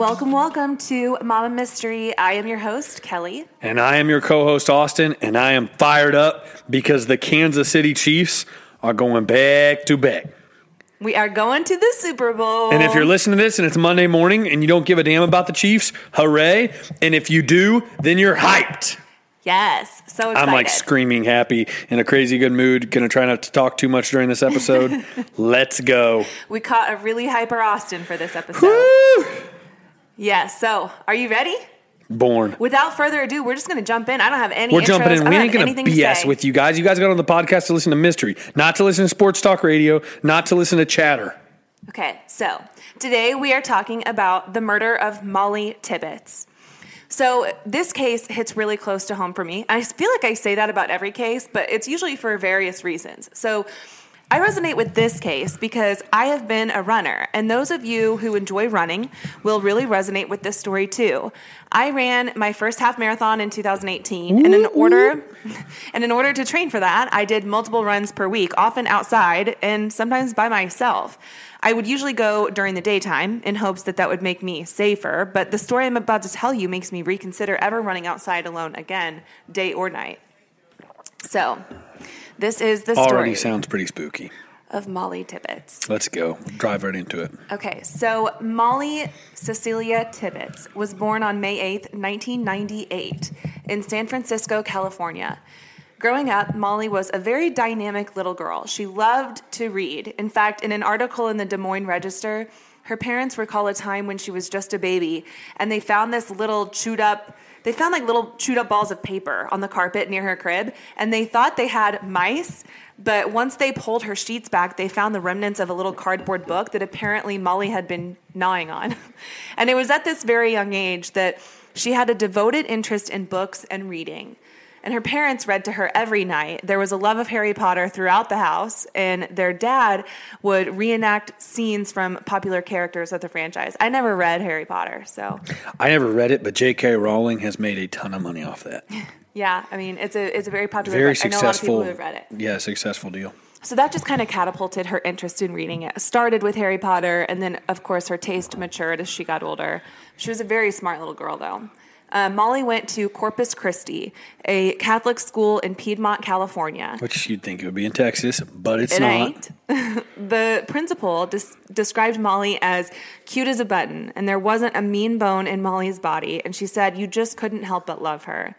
Welcome, welcome to Mama Mystery. I am your host, Kelly. And I am your co host, Austin, and I am fired up because the Kansas City Chiefs are going back to back. We are going to the Super Bowl. And if you're listening to this and it's Monday morning and you don't give a damn about the Chiefs, hooray. And if you do, then you're hyped. Yes, so excited. I'm like screaming happy in a crazy good mood. Gonna try not to talk too much during this episode. Let's go. We caught a really hyper Austin for this episode. Woo! Yeah, so are you ready? Born. Without further ado, we're just going to jump in. I don't have any We're intros. jumping in. We ain't gonna BS with you guys. You guys got on the podcast to listen to mystery, not to listen to sports talk radio, not to listen to chatter. Okay, so today we are talking about the murder of Mollie Tibbetts. So this case hits really close to home for me. I feel like I say that about every case, but it's usually for various reasons. So I resonate with this case because I have been a runner, and those of you who enjoy running will really resonate with this story too. I ran my first half marathon in 2018, and in order and in order to train for that, I did multiple runs per week, often outside and sometimes by myself. I would usually go during the daytime in hopes that that would make me safer, but the story I'm about to tell you makes me reconsider ever running outside alone again, day or night. So, this is the Already story sounds pretty spooky. of Mollie Tibbetts. Let's go. Drive right into it. Okay, so Mollie Cecilia Tibbetts was born on May 8th, 1998, in San Francisco, California. Growing up, Mollie was a very dynamic little girl. She loved to read. In fact, in an article in the Des Moines Register, her parents recall a time when she was just a baby and they found this little chewed up they found like little chewed up balls of paper on the carpet near her crib and they thought they had mice but once they pulled her sheets back they found the remnants of a little cardboard book that apparently mollie had been gnawing on. And it was at this very young age that she had a devoted interest in books and reading and her parents read to her every night. There was a love of Harry Potter throughout the house, and their dad would reenact scenes from popular characters of the franchise. I never read Harry Potter, so I never read it, but J.K. Rowling has made a ton of money off that. yeah, I mean it's a it's a very popular Very book. I know a lot of successful. people who have read it. Yeah, successful deal. So that just kind of catapulted her interest in reading. It started with Harry Potter, and then, of course, her taste matured as she got older. She was a very smart little girl, though. Uh, Mollie went to Corpus Christi, a Catholic school in Piedmont, California. Which you'd think it would be in Texas, but it's It not. the principal des- described Mollie as cute as a button, and there wasn't a mean bone in Mollie's body, and she said you just couldn't help but love her.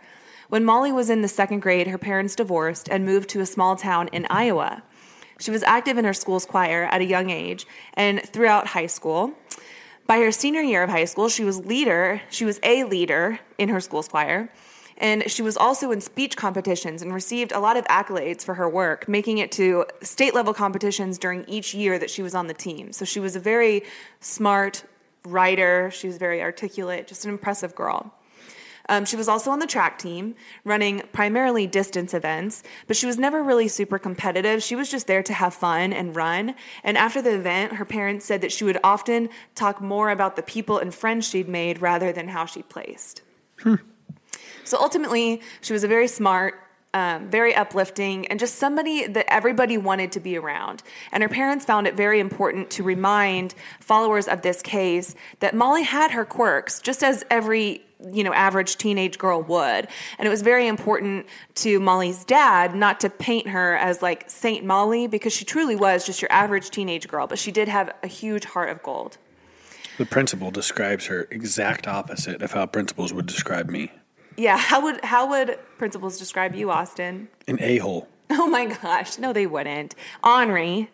When Mollie was in the second grade, her parents divorced and moved to a small town in Iowa. She was active in her school's choir at a young age and throughout high school. By her senior year of high school, she was leader. She was a leader in her school's choir, and she was also in speech competitions and received a lot of accolades for her work, making it to state level competitions during each year that she was on the team. So she was a very smart writer. She was very articulate, just an impressive girl. Um, she was also on the track team, running primarily distance events, but she was never really super competitive. She was just there to have fun and run. And after the event, her parents said that she would often talk more about the people and friends she'd made rather than how she placed. So ultimately, she was a very smart, um, very uplifting, and just somebody that everybody wanted to be around. And her parents found it very important to remind followers of this case that Mollie had her quirks, just as every you know average teenage girl would. And it was very important to mollie's dad not to paint her as like saint mollie because she truly was just your average teenage girl but she did have a huge heart of gold. The principal describes her exact opposite of how principals would describe me. Yeah how would how would principals describe you austin? An a hole. oh my gosh no they wouldn't. Henri?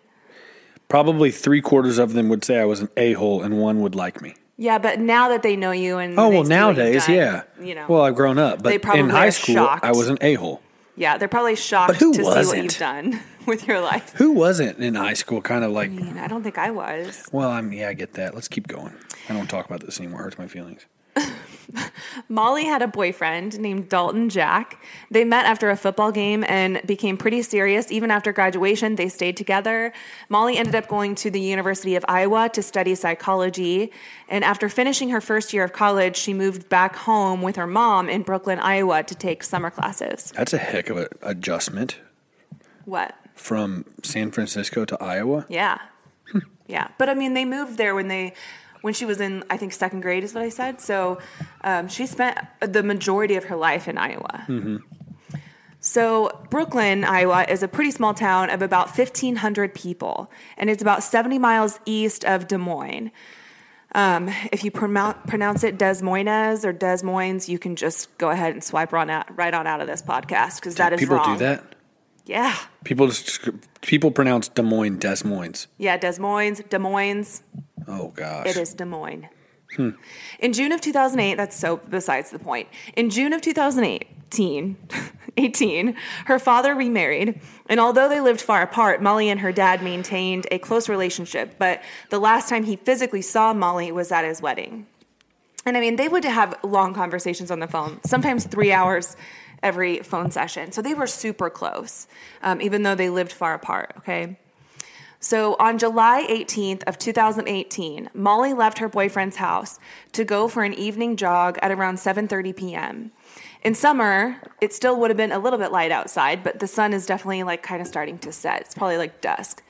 Probably three quarters of them would say I was an a hole, and one would like me. Yeah but now that they know you and Oh well, see what you've nowadays, done, yeah. you know Well, I've grown up, They but probably in high school, shocked. I was an a hole. yeah they're probably shocked But who to see what you've done with your life Who wasn't in high school? Kind of like, I mean, I don't think I was. well, I'm yeah, I get that. Let's keep going. I don't talk about this anymore. It hurts my feelings. Mollie had a boyfriend named Dalton Jack. They met after a football game and became pretty serious. Even after graduation, they stayed together. Mollie ended up going to the University of Iowa to study psychology. And after finishing her first year of college, she moved back home with her mom in Brooklyn, Iowa to take summer classes. That's a heck of an adjustment What? from San Francisco to Iowa. Yeah. yeah. But I mean, they moved there when they. When she was in, I think second grade is what I said. So, um, she spent the majority of her life in Iowa. So, Brooklyn, Iowa is a pretty small town of about 1,500 people, and it's about 70 miles east of Des Moines. Um, if you pronoun- pronounce it Des Moines or Des Moines, you can just go ahead and swipe on out, right on out of this podcast because that is People wrong. do that. Yeah. People just, people pronounce Des Moines Des Moines. Yeah, Des Moines, Des Moines. Oh gosh. It is Des Moines. In June of 2008, that's so besides the point. In June of 2018, 18, her father remarried, and although they lived far apart, Mollie and her dad maintained a close relationship. But the last time he physically saw Mollie was at his wedding. And I mean, they would have long conversations on the phone, sometimes three hours every phone session. So they were super close, um, even though they lived far apart, okay? So on July 18th of 2018, Mollie left her boyfriend's house to go for an evening jog at around 7:30 p.m. In summer, it still would have been a little bit light outside, but the sun is definitely like kind of starting to set. It's probably like dusk.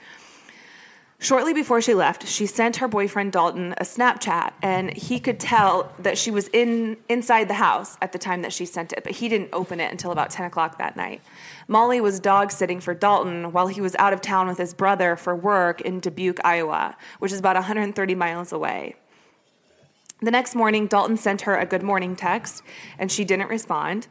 Shortly before she left, she sent her boyfriend Dalton a Snapchat, and he could tell that she was in inside the house at the time that she sent it, but he didn't open it until about 10 o'clock that night. Mollie was dog sitting for Dalton while he was out of town with his brother for work in Dubuque, Iowa, which is about 130 miles away. The next morning, Dalton sent her a good morning text, and she didn't respond.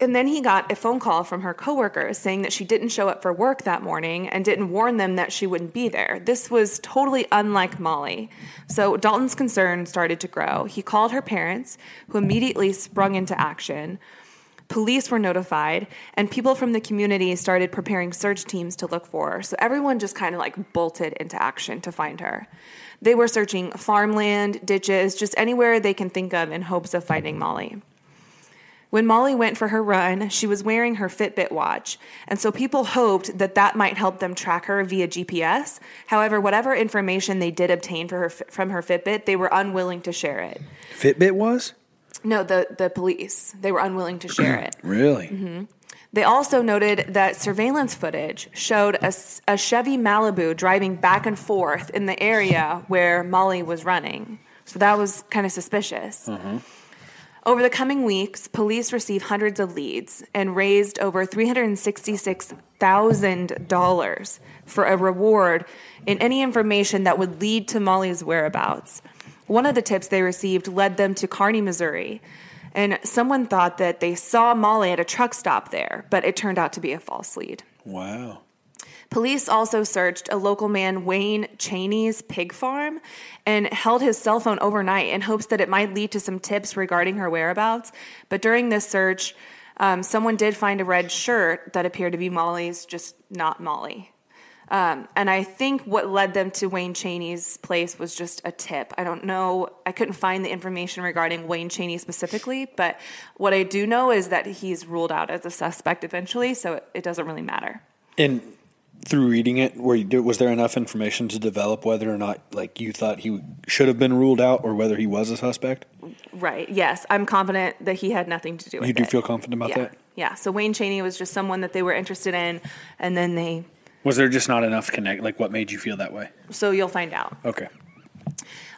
And then he got a phone call from her coworkers saying that she didn't show up for work that morning and didn't warn them that she wouldn't be there. This was totally unlike Mollie. So Dalton's concern started to grow. He called her parents, who immediately sprung into action. Police were notified, and people from the community started preparing search teams to look for her. So everyone just kind of like bolted into action to find her. They were searching farmland, ditches, just anywhere they can think of in hopes of finding Mollie. When Mollie went for her run, she was wearing her Fitbit watch, and so people hoped that that might help them track her via GPS. However, whatever information they did obtain for her, from her Fitbit, they were unwilling to share it. Fitbit was No, the, the police, they were unwilling to share it. really. Mm-hmm. They also noted that surveillance footage showed a Chevy Malibu driving back and forth in the area where Mollie was running. So that was kind of suspicious. Over the coming weeks, police received hundreds of leads and raised over $366,000 for a reward in any information that would lead to Mollie's whereabouts. One of the tips they received led them to Kearney, Missouri. And someone thought that they saw Mollie at a truck stop there, but it turned out to be a false lead. Wow. Police also searched a local man, Wayne Cheney's pig farm, and held his cell phone overnight in hopes that it might lead to some tips regarding her whereabouts. But during this search, um, someone did find a red shirt that appeared to be Mollie's, just not Mollie. Um, and I think what led them to Wayne Cheney's place was just a tip. I don't know, I couldn't find the information regarding Wayne Cheney specifically, but what I do know is that he's ruled out as a suspect eventually, so it, it doesn't really matter. And through reading it, were you, was there enough information to develop whether or not, like, you thought he should have been ruled out, or whether he was a suspect? Right. Yes, I'm confident that he had nothing to do with it. You do feel confident about yeah. that? Yeah. So Wayne Cheney was just someone that they were interested in, and then they. Was there just not enough connect? Like, what made you feel that way? So you'll find out. Okay.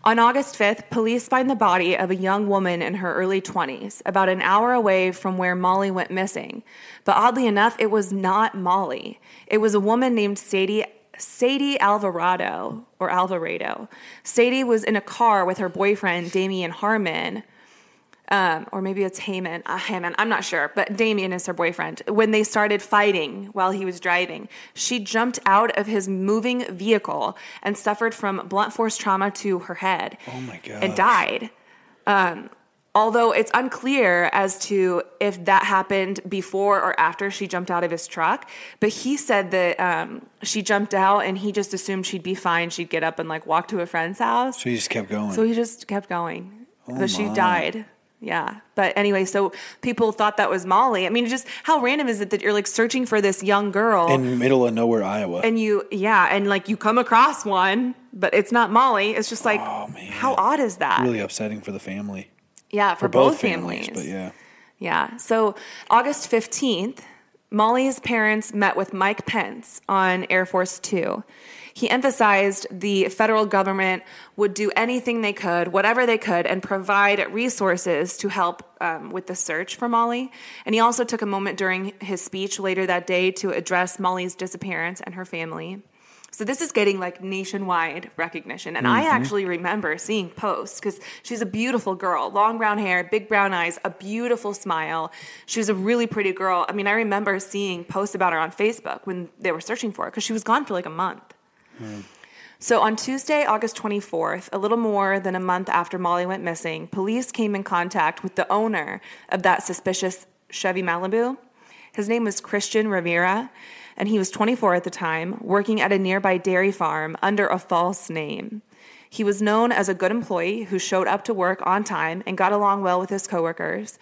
On August 5th, police find the body of a young woman in her early 20s, about an hour away from where Mollie went missing. But oddly enough, it was not Mollie. It was a woman named Sadie Sadie Alvarado or Alvarado. Sadie was in a car with her boyfriend Damian Harmon, um, or maybe it's Heyman. Uh, Heyman, I'm not sure, but Damien is her boyfriend. When they started fighting while he was driving, she jumped out of his moving vehicle and suffered from blunt force trauma to her head. Oh my god! And died. Um, although it's unclear as to if that happened before or after she jumped out of his truck but he said that um, she jumped out and he just assumed she'd be fine she'd get up and like walk to a friend's house So he just kept going. so he just kept going Oh but she died yeah but anyway so people thought that was mollie i mean just how random is it that you're like searching for this young girl in middle of nowhere, Iowa. and you yeah and like you come across one but it's not mollie it's just like Oh, how odd is that really upsetting for the family. yeah for, For both, families, but yeah. Yeah. So August 15th, Mollie's parents met with Mike Pence on Air Force Two. He emphasized the federal government would do anything they could, whatever they could, and provide resources to help um, with the search for Mollie. And he also took a moment during his speech later that day to address Mollie's disappearance and her family. So this is getting like nationwide recognition. And I mm-hmm. actually remember seeing posts because she's a beautiful girl, long brown hair, big brown eyes, a beautiful smile. She was a really pretty girl. I mean, I remember seeing posts about her on Facebook when they were searching for her because she was gone for like a month. Hmm. So on Tuesday, August 24th, a little more than a month after Mollie went missing, police came in contact with the owner of that suspicious Chevy Malibu. His name was Christian Rivera, and he was 24 at the time, working at a nearby dairy farm under a false name. He was known as a good employee who showed up to work on time and got along well with his coworkers.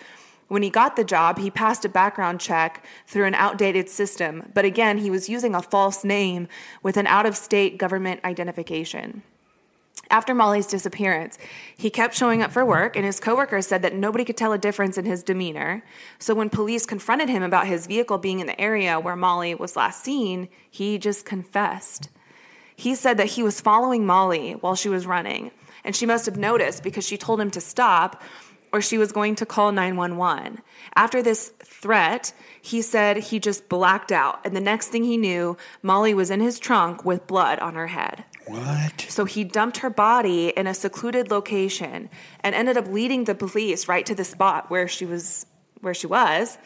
When he got the job, he passed a background check through an outdated system, but again, he was using a false name with an out of state government identification. After Mollie's disappearance, he kept showing up for work, and his coworkers said that nobody could tell a difference in his demeanor. So when police confronted him about his vehicle being in the area where Mollie was last seen, he just confessed. He said that he was following Mollie while she was running, and she must have noticed because she told him to stop or she was going to call 911. After this threat, he said he just blacked out, and the next thing he knew, Mollie was in his trunk with blood on her head. What? So he dumped her body in a secluded location and ended up leading the police right to the spot where she was where she was,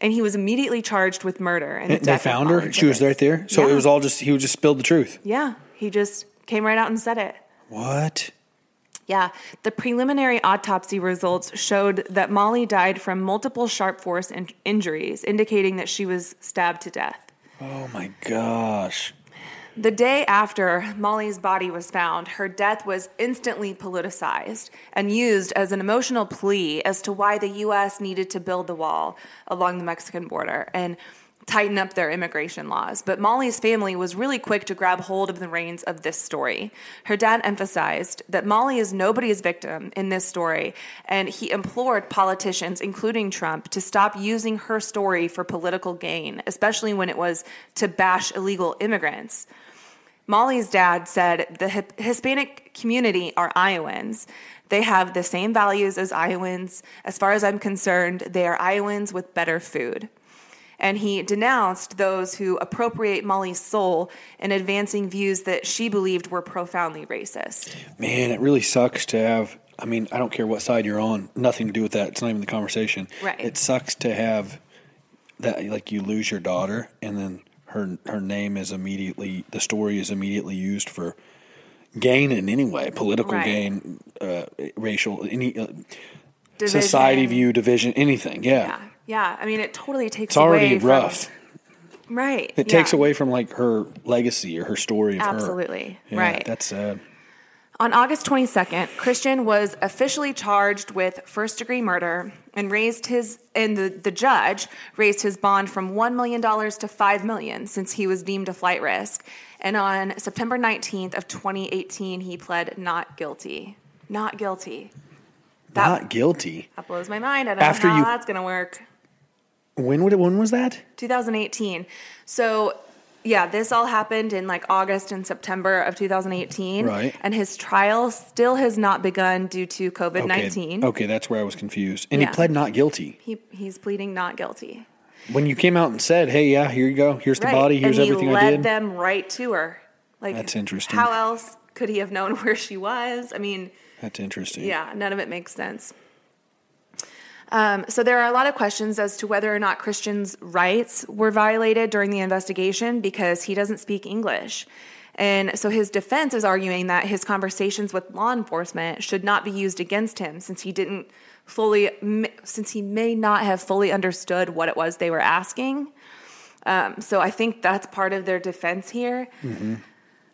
and he was immediately charged with murder. And the They found her. She was right there. So Yeah. it was all just he was just spilled the truth. Yeah, he just came right out and said it. What? Yeah, the preliminary autopsy results showed that Mollie died from multiple sharp force in- injuries, indicating that she was stabbed to death. Oh my gosh. The day after Mollie's body was found, her death was instantly politicized and used as an emotional plea as to why the U.S. needed to build the wall along the Mexican border and tighten up their immigration laws. But Mollie's family was really quick to grab hold of the reins of this story. Her dad emphasized that Mollie is nobody's victim in this story, and he implored politicians, including Trump, to stop using her story for political gain, especially when it was to bash illegal immigrants. Mollie's dad said the Hispanic community are Iowans. They have the same values as Iowans. As far as I'm concerned, they are Iowans with better food. And he denounced those who appropriate Mollie's soul in advancing views that she believed were profoundly racist. Man, it really sucks to have. I mean, I don't care what side you're on. Nothing to do with that. It's not even the conversation. Right. It sucks to have that. Like you lose your daughter, and then her her name is immediately the story is immediately used for gain in any way, political Right. gain, uh, racial, any uh, society view, division, anything. Yeah. Yeah. Yeah. I mean, it totally takes It's already away from- rough. right. It takes away from like her legacy or her story of her. Absolutely. Yeah, right. That's sad. On August 22nd, Christian was officially charged with first degree murder and raised his and the, the judge raised his bond from $1 million to 5 million since he was deemed a flight risk. And on September 19th of 2018, he pled not guilty. Not guilty. That, Not guilty. that blows my mind. I don't After know how you- that's going to work. When would it? When was that? 2018. So yeah, this all happened in like August and September of 2018. Right. And his trial still has not begun due to COVID 19. Okay, okay, that's where I was confused. And Yeah. he pled not guilty. He, he's pleading not guilty. When you came out and said, "Hey, yeah, here you go. Here's the Right. body. Here's and everything he led I did." them right to her. Like That's interesting. How else could he have known where she was? I mean, That's interesting. yeah, none of it makes sense. Um, so there are a lot of questions as to whether or not Christian's rights were violated during the investigation because he doesn't speak English. And so his defense is arguing that his conversations with law enforcement should not be used against him since he didn't fully, since he may not have fully understood what it was they were asking. Um, so I think that's part of their defense here.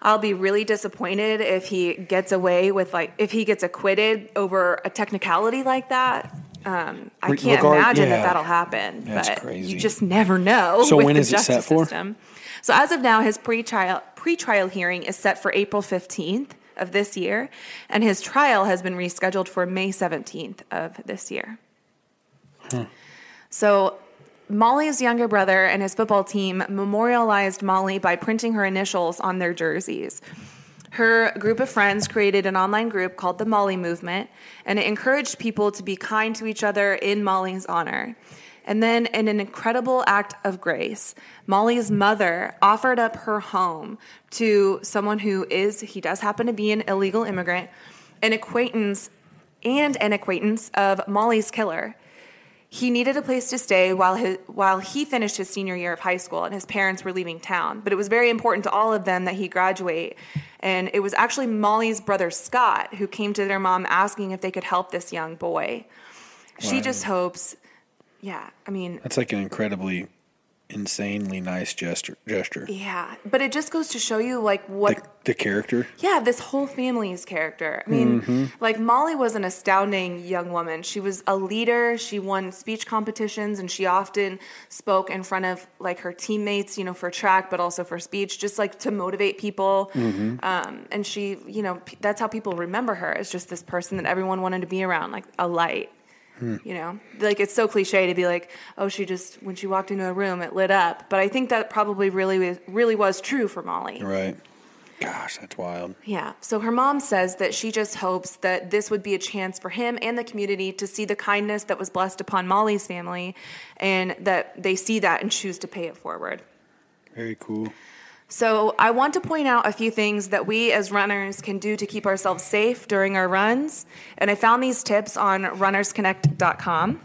I'll be really disappointed if he gets away with like if he gets acquitted over a technicality like that. Um, I can't regard- imagine yeah. that that'll happen. That's but crazy. You just never know. So with when the is it set justice for? System. So as of now, his pre-trial pre-trial hearing is set for April fifteenth of this year, and his trial has been rescheduled for May seventeenth of this year. So Mollie's younger brother and his football team memorialized Mollie by printing her initials on their jerseys. Her group of friends created an online group called the Mollie Movement, and it encouraged people to be kind to each other in Mollie's honor. And then, in an incredible act of grace, Mollie's mother offered up her home to someone who is, he does happen to be an illegal immigrant, an acquaintance, and an acquaintance of Mollie's killer. He needed a place to stay while his, while he finished his senior year of high school and his parents were leaving town. But it was very important to all of them that he graduate. And it was actually Mollie's brother Scott who came to their mom asking if they could help this young boy. She just hopes, yeah, I mean, That's like an incredibly, insanely nice gesture. Gesture. yeah, but it just goes to show you like what The, the character. Yeah, this whole family's character. I mean, Mm-hmm. like Mollie was an astounding young woman. She was a leader. She won speech competitions and she often spoke in front of like her teammates, you know, for track, but also for speech, just like to motivate people. Mm-hmm. Um, and she, you know, p- that's how people remember her as just this person that everyone wanted to be around, like a light. Hmm. You know, like it's so cliche to be like, oh, she just when she walked into a room, it lit up. But I think that probably really, really was true for Mollie. Right. Gosh, that's wild. Yeah. So her mom says that she just hopes that this would be a chance for him and the community to see the kindness that was blessed upon Mollie's family and that they see that and choose to pay it forward. Very cool. So I want to point out a few things that we as runners can do to keep ourselves safe during our runs. And I found these tips on runnersconnect.com.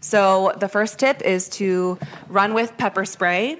So the first tip is to run with pepper spray.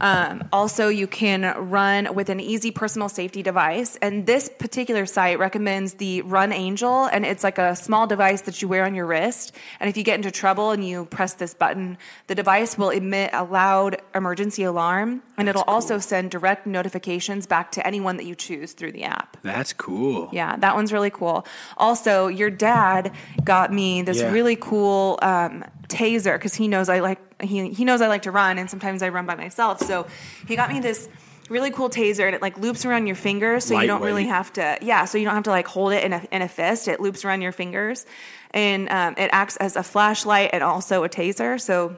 Um, also, you can run with an easy personal safety device. And this particular site recommends the Run Angel, and it's like a small device that you wear on your wrist. And if you get into trouble and you press this button, the device will emit a loud emergency alarm, and it'll also send direct notifications back to anyone that you choose through the app. That's cool. Yeah, that one's really cool. Also, your dad got me this Yeah. really cool um, taser because he knows I like he he knows I like to run, and sometimes I run by myself. So he got me this really cool taser, and it like loops around your fingers, so you don't really have to. Yeah, so you don't have to like hold it in a in a fist. It loops around your fingers, and um, it acts as a flashlight and also a taser. So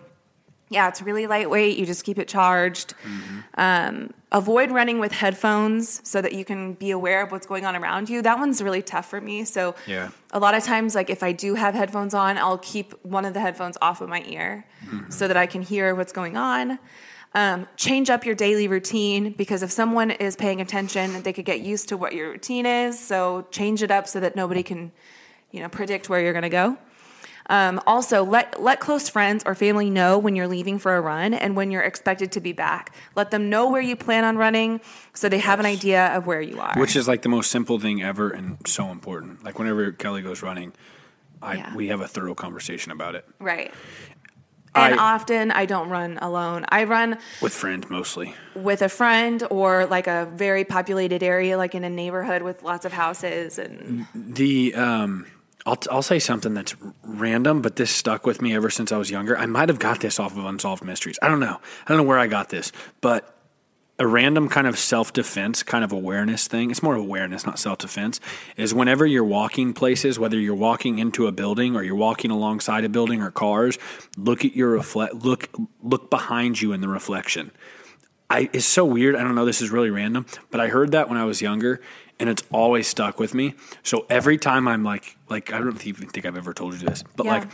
yeah, it's really lightweight. You just keep it charged. Um, avoid running with headphones so that you can be aware of what's going on around you. That one's really tough for me. So Yeah. a lot of times, like if I do have headphones on, I'll keep one of the headphones off of my ear so that I can hear what's going on. Um, change up your daily routine because if someone is paying attention, they could get used to what your routine is. So change it up so that nobody can, you know, predict where you're going to go. Um, also, let let close friends or family know when you're leaving for a run and when you're expected to be back. Let them know where you plan on running, so they have an idea of where you are. Which is like the most simple thing ever and so important. Like whenever Kelly goes running, I Yeah. we have a thorough conversation about it right. And I- often I don't run alone. I run with friends mostly. with a friend or like a very populated area, like in a neighborhood with lots of houses and The um, I'll I'll say something that's random, but this stuck with me ever since I was younger. I might have got this off of Unsolved Mysteries. I don't know. I don't know where I got this, but a random kind of self defense, kind of awareness thing. It's more awareness, not self defense. Is whenever you're walking places, whether you're walking into a building or you're walking alongside a building or cars, look at your reflect. Look look behind you in the reflection. I it's so weird. I don't know. This is really random, but I heard that when I was younger, and it's always stuck with me. So every time I'm like, like I don't even think I've ever told you this, but Yeah. like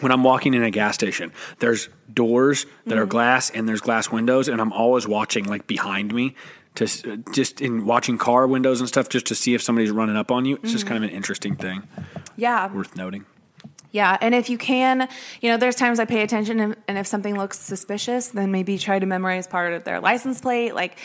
when I'm walking in a gas station, there's doors that Mm-hmm. are glass and there's glass windows, and I'm always watching like behind me to just in watching car windows and stuff just to see if somebody's running up on you. It's just kind of an interesting thing Yeah. worth noting. Yeah, and if you can, you know, there's times I pay attention, and, and if something looks suspicious, then maybe try to memorize part of their license plate. Like,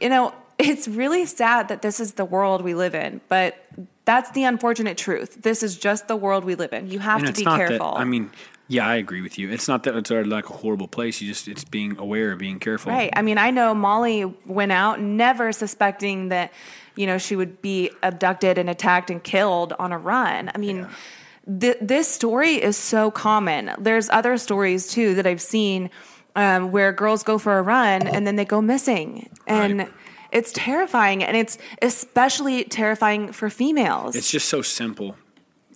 you know, it's really sad that this is the world we live in, but that's the unfortunate truth. This is just the world we live in. You have And to be careful. that. I mean, yeah, I agree with you. It's not that it's like a horrible place. You just it's being aware, being careful. Right. I mean, I know Mollie went out never suspecting that, you know, she would be abducted and attacked and killed on a run. I mean, th- this story is so common. There's other stories too that I've seen um, where girls go for a run and then they go missing. And Right. It's terrifying. And it's especially terrifying for females. It's just so simple.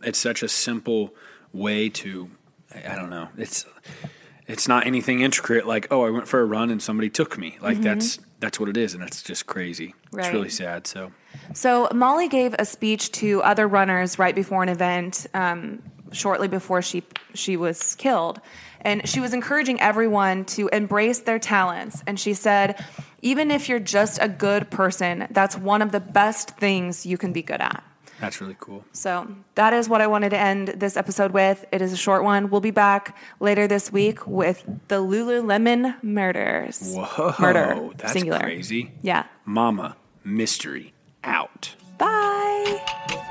It's such a simple way to. I don't know. It's it's not anything intricate. Like oh, I went for a run and somebody took me. Like that's that's what it is, and that's just crazy. Mm-hmm. Right. It's really sad. So So Mollie gave a speech to other runners right before an event, um, shortly before she she was killed, and she was encouraging everyone to embrace their talents. And she said, even if you're just a good person, that's one of the best things you can be good at. that's really cool. So that is what I wanted to end this episode with. It is a short one. We'll be back later this week with the Lululemon murders. Whoa, Murder, that's singular. crazy. Yeah. Mama mystery out. Bye.